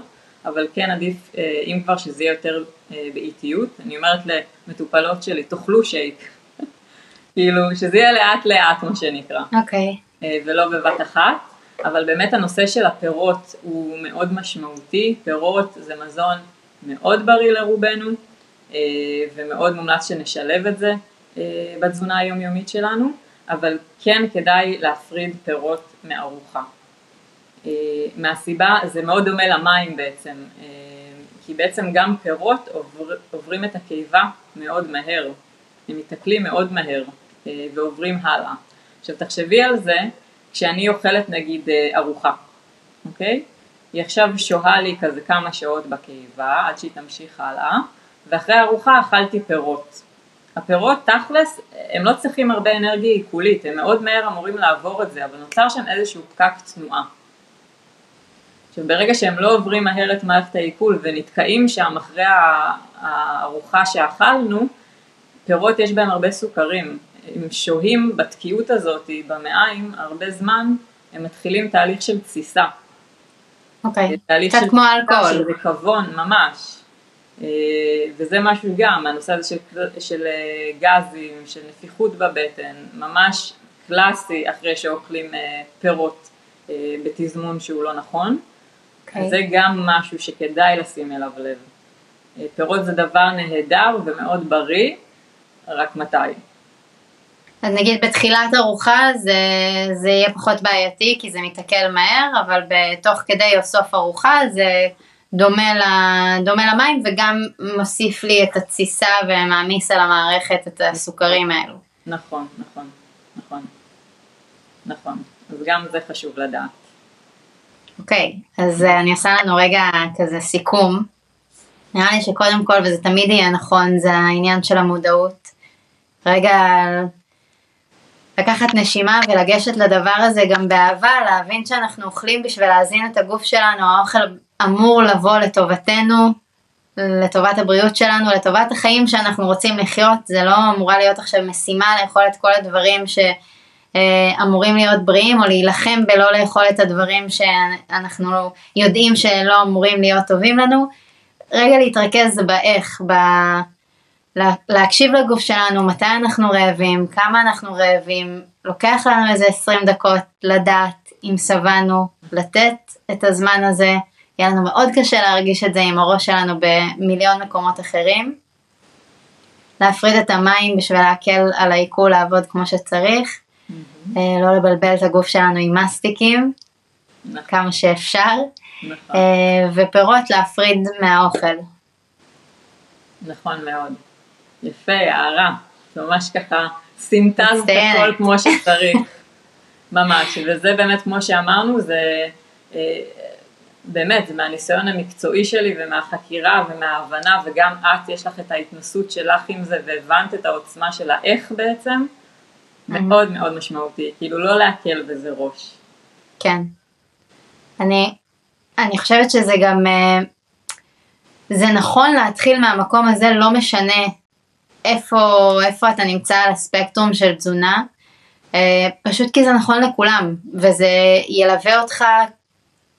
אבל כן עדיף, אה, אם כבר שזה יהיה יותר אה, באיטיות, אני אומרת למטופלות שלי, תאכלו שייק, כאילו, שזה יהיה לאט לאט מה שנקרא, אוקיי. okay. ולא בבת אחת. אבל באמת הנושא של הפירות הוא מאוד משמעותי, פירות זה מזון מאוד בריא לרובנו אה, ומאוד מומלץ שנשלב את זה אה, בתזונה היומיומית שלנו, אבל כן כדאי להפריד פירות מארוחה. אה, מהסיבה, זה מאוד דומה למים בעצם, כי בעצם גם פירות עובר, עוברים את הקיבה מאוד מהר, הם מתקלים מאוד מהר ועוברים הלאה. עכשיו תחשבי על זה כשאני אוכלת נגיד אה, ארוחה, אוקיי? היא עכשיו שוהה לי כזה כמה שעות בקיבה עד שהיא תמשיך הלאה, ואחרי הארוחה אכלתי פירות. הפירות תכלס, הם לא צריכים הרבה אנרגיה עיכולית, הם מאוד מהר אמורים לעבור את זה, אבל נוצר שם איזשהו פקק תנועה. עכשיו ברגע שהם לא עוברים מהר את מערכת העיכול ונתקעים שם אחרי הארוחה שאכלנו, פירות יש בהם הרבה סוכרים, הם שוהים בתקיעות הזאת במעיים הרבה זמן, הם מתחילים תהליך של תסיסה. אוקיי, okay. קצת כמו אלכוהול. של ריקבון, ממש. אה, וזה משהו גם, הנושא הזה של, של אה, גזים, של נפיחות בבטן, ממש קלאסי אחרי שאוכלים אה, פירות בתזמון שהוא לא נכון. Okay. אוקיי. זה גם משהו שכדאי לשים אליו לב. פירות זה דבר נהדר ומאוד בריא, רק מתי? אז נגיד בתחילת ארוחה זה, זה יהיה פחות בעייתי כי זה מתעכל מהר, אבל בתוך כדי או סוף ארוחה זה דומה, ל, דומה למים וגם מוסיף לי את התסיסה ומעמיס על המערכת את הסוכרים האלו. נכון, נכון, נכון, נכון, אז גם זה חשוב לדעת. אוקיי, okay, אז אני עושה לנו רגע כזה סיכום. נראה לי שקודם כל, וזה תמיד יהיה נכון, זה העניין של המודעות. רגע לקחת נשימה ולגשת לדבר הזה גם באהבה, להבין שאנחנו אוכלים בשביל להזין את הגוף שלנו, האוכל אמור לבוא לטובתנו, לטובת הבריאות שלנו, לטובת החיים שאנחנו רוצים לחיות, זה לא אמורה להיות עכשיו משימה לאכול את כל הדברים שאמורים להיות בריאים, או להילחם בלא לאכול את הדברים שאנחנו יודעים שלא אמורים להיות טובים לנו, רגע להתרכז באיך, ב... להקשיב לגוף שלנו, מתי אנחנו רעבים, כמה אנחנו רעבים, לוקח לנו איזה 20 דקות לדעת אם שבענו, לתת את הזמן הזה, יהיה לנו מאוד קשה להרגיש את זה עם הראש שלנו במיליון מקומות אחרים. להפריד את המים בשביל להקל על העיכול לעבוד כמו שצריך. לא לבלבל את הגוף שלנו עם מסטיקים, נכון. כמה שאפשר, נכון. אה, ופירות להפריד מהאוכל. נכון מאוד. יפה, הערה. ממש ככה סינטז את הכל כמו שצריך. ממש, וזה באמת כמו שאמרנו, זה אה, באמת, זה מהניסיון המקצועי שלי ומהחקירה ומההבנה, וגם את, יש לך את ההתנסות שלך עם זה, והבנת את העוצמה של האיך בעצם, מאוד מאוד משמעותי, כאילו לא להקל בזה ראש. כן. אני, אני חושבת שזה גם, אה, זה נכון להתחיל מהמקום הזה, לא משנה איפה, איפה אתה נמצא על הספקטרום של תזונה, אה, פשוט כי זה נכון לכולם, וזה ילווה אותך,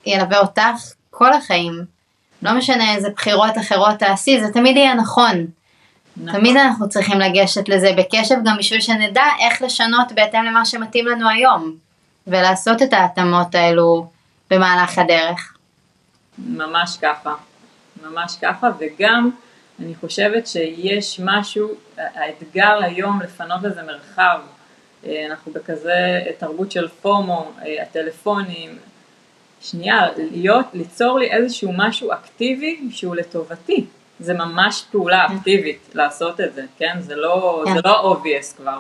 ילווה אותך כל החיים. לא משנה איזה בחירות אחרות תעשי, זה תמיד יהיה נכון. נכון. תמיד אנחנו צריכים לגשת לזה בקשב גם בשביל שנדע איך לשנות בהתאם למה שמתאים לנו היום, ולעשות את ההתאמות האלו במהלך הדרך. ממש ככה, ממש ככה, וגם אני חושבת שיש משהו, האתגר היום לפנות לזה מרחב, אה, אנחנו בכזה תרבות של פומו, אה, הטלפונים, שנייה, להיות, ליצור לי איזשהו משהו אקטיבי שהוא לטובתי, זה ממש פעולה כן. אקטיבית לעשות את זה, כן? זה לא, זה כן. לא obvious כבר,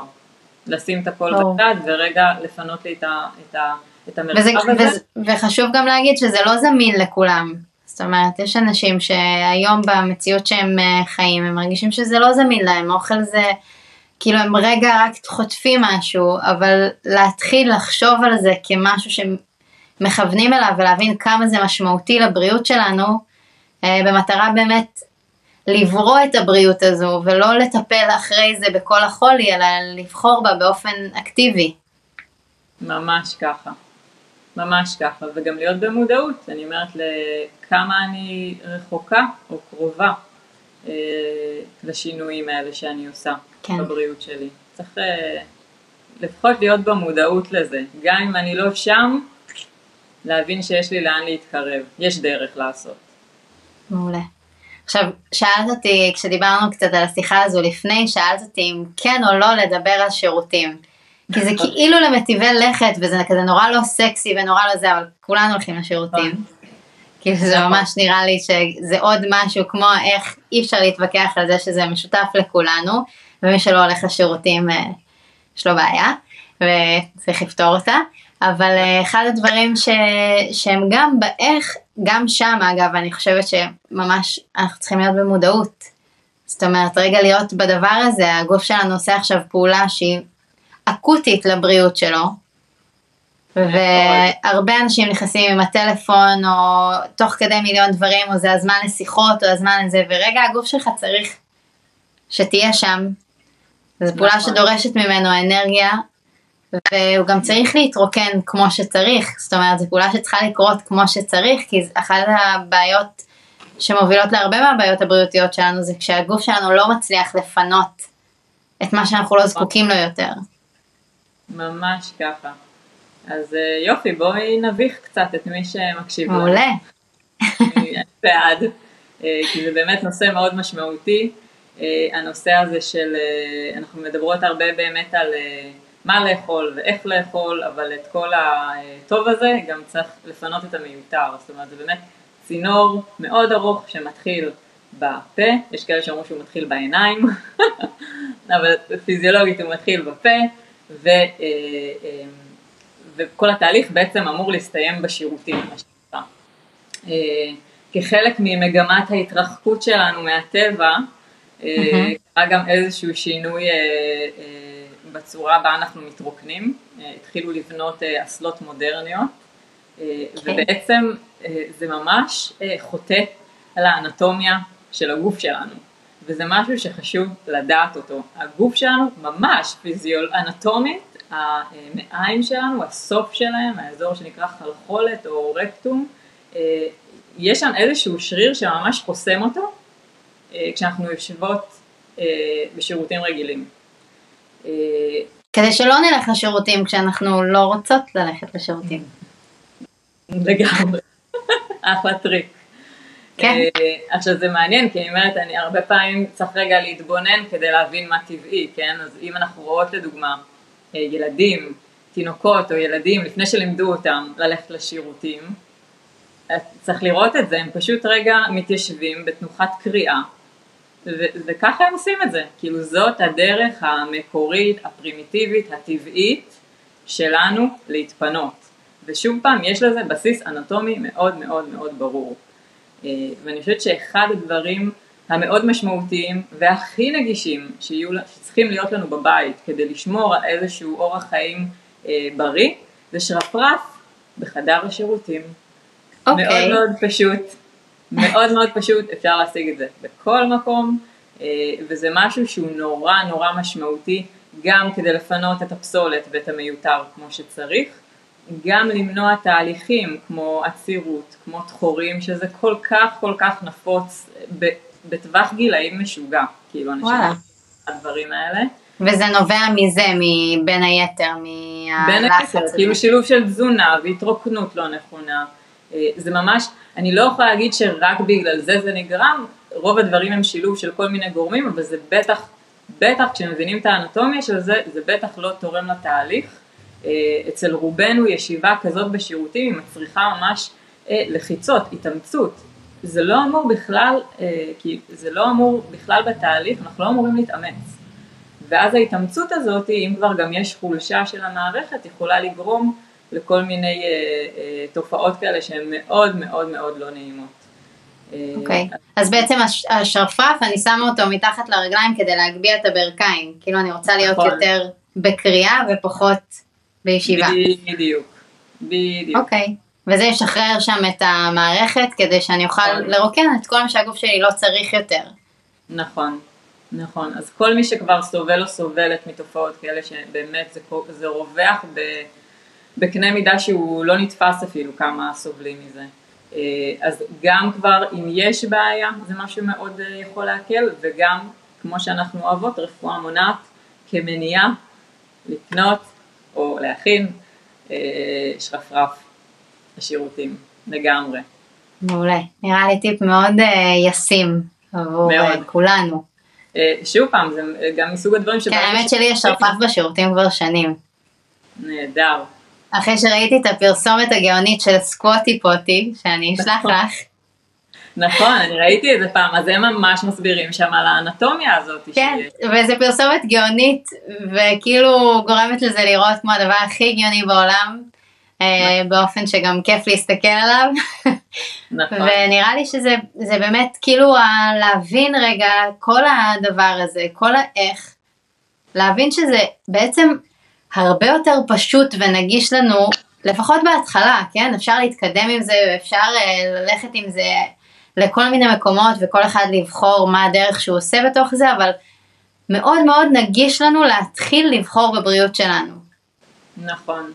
לשים את הכל בצד ורגע לפנות לי את, ה, את, ה, את המרחב וזה, הזה. וזה, וחשוב גם להגיד שזה לא זמין לכולם. זאת אומרת, יש אנשים שהיום במציאות שהם אה, חיים, הם מרגישים שזה לא זמין להם, אוכל זה, כאילו הם רגע רק חוטפים משהו, אבל להתחיל לחשוב על זה כמשהו שמכוונים אליו ולהבין כמה זה משמעותי לבריאות שלנו, אה, במטרה באמת לברוא את הבריאות הזו ולא לטפל אחרי זה בכל החולי, אלא לבחור בה באופן אקטיבי. ממש ככה. ממש ככה, וגם להיות במודעות, אני אומרת לכמה אני רחוקה או קרובה אה, לשינויים האלה שאני עושה כן. בבריאות שלי. צריך אה, לפחות להיות במודעות לזה, גם אם אני לא שם, להבין שיש לי לאן להתקרב, יש דרך לעשות. מעולה. עכשיו, שאלת אותי, כשדיברנו קצת על השיחה הזו לפני, שאלת אותי אם כן או לא לדבר על שירותים. כי זה כאילו למטיבי לכת, וזה כזה נורא לא סקסי ונורא לא זה, אבל כולנו הולכים לשירותים. כאילו זה נכון. ממש נראה לי שזה עוד משהו כמו איך אי אפשר להתווכח על זה שזה משותף לכולנו, ומי שלא הולך לשירותים אה, יש לו בעיה, וצריך לפתור אותה. אבל אה, אחד הדברים ש... שהם גם באיך, גם שם אגב, אני חושבת שממש אנחנו צריכים להיות במודעות. זאת אומרת, רגע להיות בדבר הזה, הגוף שלנו עושה עכשיו פעולה שהיא אקוטית לבריאות שלו, והרבה אנשים נכנסים עם הטלפון או תוך כדי מיליון דברים או זה הזמן לשיחות או הזמן לזה ורגע הגוף שלך צריך שתהיה שם. זו פעולה נכון. שדורשת ממנו אנרגיה והוא גם צריך להתרוקן כמו שצריך, זאת אומרת זו פעולה שצריכה לקרות כמו שצריך כי אחת הבעיות שמובילות להרבה מהבעיות הבריאותיות שלנו זה כשהגוף שלנו לא מצליח לפנות את מה שאנחנו לא זקוקים לו יותר. ממש ככה. אז אה, יופי, בואי נביך קצת את מי שמקשיב לנו. מעולה. אני בעד, אה, כי זה באמת נושא מאוד משמעותי. אה, הנושא הזה של, אנחנו מדברות הרבה באמת על מה לאכול ואיך לאכול, אבל את כל הטוב הזה גם צריך לפנות את המיותר. זאת אומרת, זה באמת צינור מאוד ארוך שמתחיל בפה, יש כאלה שאומרים שהוא מתחיל בעיניים, אבל פיזיולוגית הוא מתחיל בפה, ו, אה, אה, וכל התהליך בעצם אמור להסתיים בשירותים, מה שנקרא. אה, כחלק ממגמת ההתרחקות שלנו מהטבע, קרה גם איזשהו שינוי בצורה בה אנחנו מתרוקנים, התחילו לבנות אסלות מודרניות, okay. אוקיי. ובעצם זה ממש חוטא על האנטומיה של הגוף שלנו. וזה משהו שחשוב לדעת אותו. הגוף שלנו ממש פיזיול אנטומית, המעיים שלנו, הסוף שלהם, האזור שנקרא חלחולת או רקטום, אה, יש שם איזשהו שריר שממש חוסם אותו אה, כשאנחנו יושבות אה, בשירותים רגילים. כדי שלא נלך לשירותים כשאנחנו לא רוצות ללכת לשירותים. לגמרי, אחלה טריק. כן. אה, עכשיו זה מעניין, כי אני אומרת, אני הרבה פעמים צריך רגע להתבונן כדי להבין מה טבעי, כן? אז אם אנחנו רואות לדוגמה אה, ילדים, תינוקות או ילדים, לפני שלימדו אותם ללכת לשירותים, צריך לראות את זה, הם פשוט רגע מתיישבים בתנוחת קריאה, ו- וככה הם עושים את זה, כאילו זאת הדרך המקורית, הפרימיטיבית, הטבעית שלנו להתפנות. ושוב פעם, יש לזה בסיס אנטומי מאוד מאוד מאוד ברור. אה, ואני חושבת שאחד הדברים המאוד משמעותיים והכי נגישים שיהיו, שצריכים להיות לנו בבית כדי לשמור על איזשהו אורח חיים אה, בריא, זה שרפרף בחדר השירותים. Okay. אוקיי. מאוד מאוד פשוט, מאוד מאוד פשוט, אפשר להשיג את זה בכל מקום, אה, וזה משהו שהוא נורא נורא משמעותי גם כדי לפנות את הפסולת ואת המיותר כמו שצריך, גם למנוע תהליכים כמו עצירות, כמו תחורים, שזה כל כך כל כך נפוץ בטווח גילאים משוגע, כאילו אנשים, הדברים האלה. וזה נובע מזה, בין היתר, מהלחץ. בין היתר, כאילו שילוב של תזונה והתרוקנות לא נכונה. אה, זה ממש, אני לא יכולה להגיד שרק בגלל זה זה נגרם, רוב הדברים הם שילוב של כל מיני גורמים, אבל זה בטח, בטח כשמבינים את האנטומיה של זה, זה בטח לא תורם לתהליך. אה, אצל רובנו ישיבה כזאת בשירותים היא מצריכה ממש אה, לחיצות, התאמצות. זה לא אמור בכלל, כי זה לא אמור בכלל בתהליך, אנחנו לא אמורים להתאמץ. ואז ההתאמצות הזאת, אם כבר גם יש חולשה של המערכת, יכולה לגרום לכל מיני תופעות כאלה שהן מאוד מאוד מאוד לא נעימות. אוקיי, okay. אז בעצם השרפרף, אני שמה אותו מתחת לרגליים כדי להגביה את הברכיים, כאילו אני רוצה להיות נכון. יותר בקריאה ופחות בישיבה. בדיוק, בדיוק. אוקיי. וזה ישחרר שם את המערכת כדי שאני אוכל נכון. לרוקן את כל מה שהגוף שלי לא צריך יותר. נכון, נכון. אז כל מי שכבר סובל או סובלת מתופעות כאלה שבאמת זה, זה רווח ב, בקנה מידה שהוא לא נתפס אפילו כמה סובלים מזה. אה, אז גם כבר אם יש בעיה זה משהו מאוד אה, יכול להקל וגם כמו שאנחנו אוהבות רפואה מונעת כמניעה לקנות או להכין אה, שרפרף לשירותים לגמרי. מעולה. נראה לי טיפ מאוד ישים עבור מאוד. כולנו. שוב פעם זה גם מסוג הדברים כן, שברגע האמת ש- שלי יש שרפרף בשירותים כבר שנים. נהדר. אחרי שראיתי את הפרסומת הגאונית של סקווטי פוטי, שאני אשלח נכון. לך, נכון, אני ראיתי את זה פעם, אז הם ממש מסבירים שם על האנטומיה הזאת. כן, שיש. וזו פרסומת גאונית, וכאילו גורמת לזה לראות כמו הדבר הכי גאוני בעולם, אה, באופן שגם כיף להסתכל עליו, נכון, ונראה לי שזה זה באמת כאילו ה- להבין רגע כל הדבר הזה, כל האיך, להבין שזה בעצם הרבה יותר פשוט ונגיש לנו, לפחות בהתחלה, כן? אפשר להתקדם עם זה, ואפשר אה, ללכת עם זה לכל מיני מקומות, וכל אחד לבחור מה הדרך שהוא עושה בתוך זה, אבל מאוד מאוד נגיש לנו להתחיל לבחור בבריאות שלנו. נכון,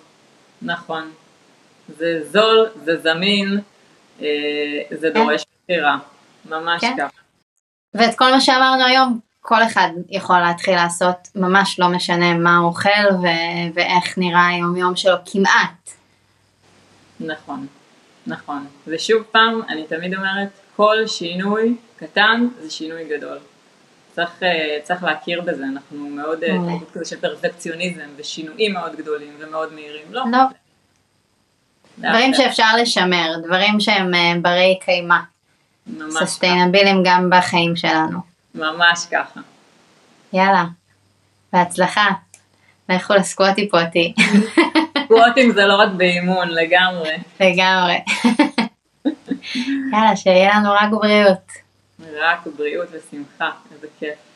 נכון. זה זול, זה זמין, אה, זה דורש בחירה, ממש כן. ככה. ואת כל מה שאמרנו היום, כל אחד יכול להתחיל לעשות, ממש לא משנה מה הוא אוכל ו- ואיך נראה היום יום שלו כמעט. נכון, נכון. ושוב פעם, אני תמיד אומרת, כל שינוי קטן זה שינוי גדול. צריך, אה, צריך להכיר בזה, אנחנו מאוד אה, מעולה. תרבות כזה של פרפקציוניזם ושינויים מאוד גדולים ומאוד מהירים. לא, לא, דברים שאפשר לשמר, דברים שהם אה, ברי קיימא, ממש. סוסטיינבילים גם בחיים שלנו. ממש ככה. יאללה, בהצלחה. לכו לסקווטי פוטי, סקווטים זה לא רק באימון, לגמרי. לגמרי. יאללה, שיהיה לנו רק בריאות. רק בריאות ושמחה, איזה כיף.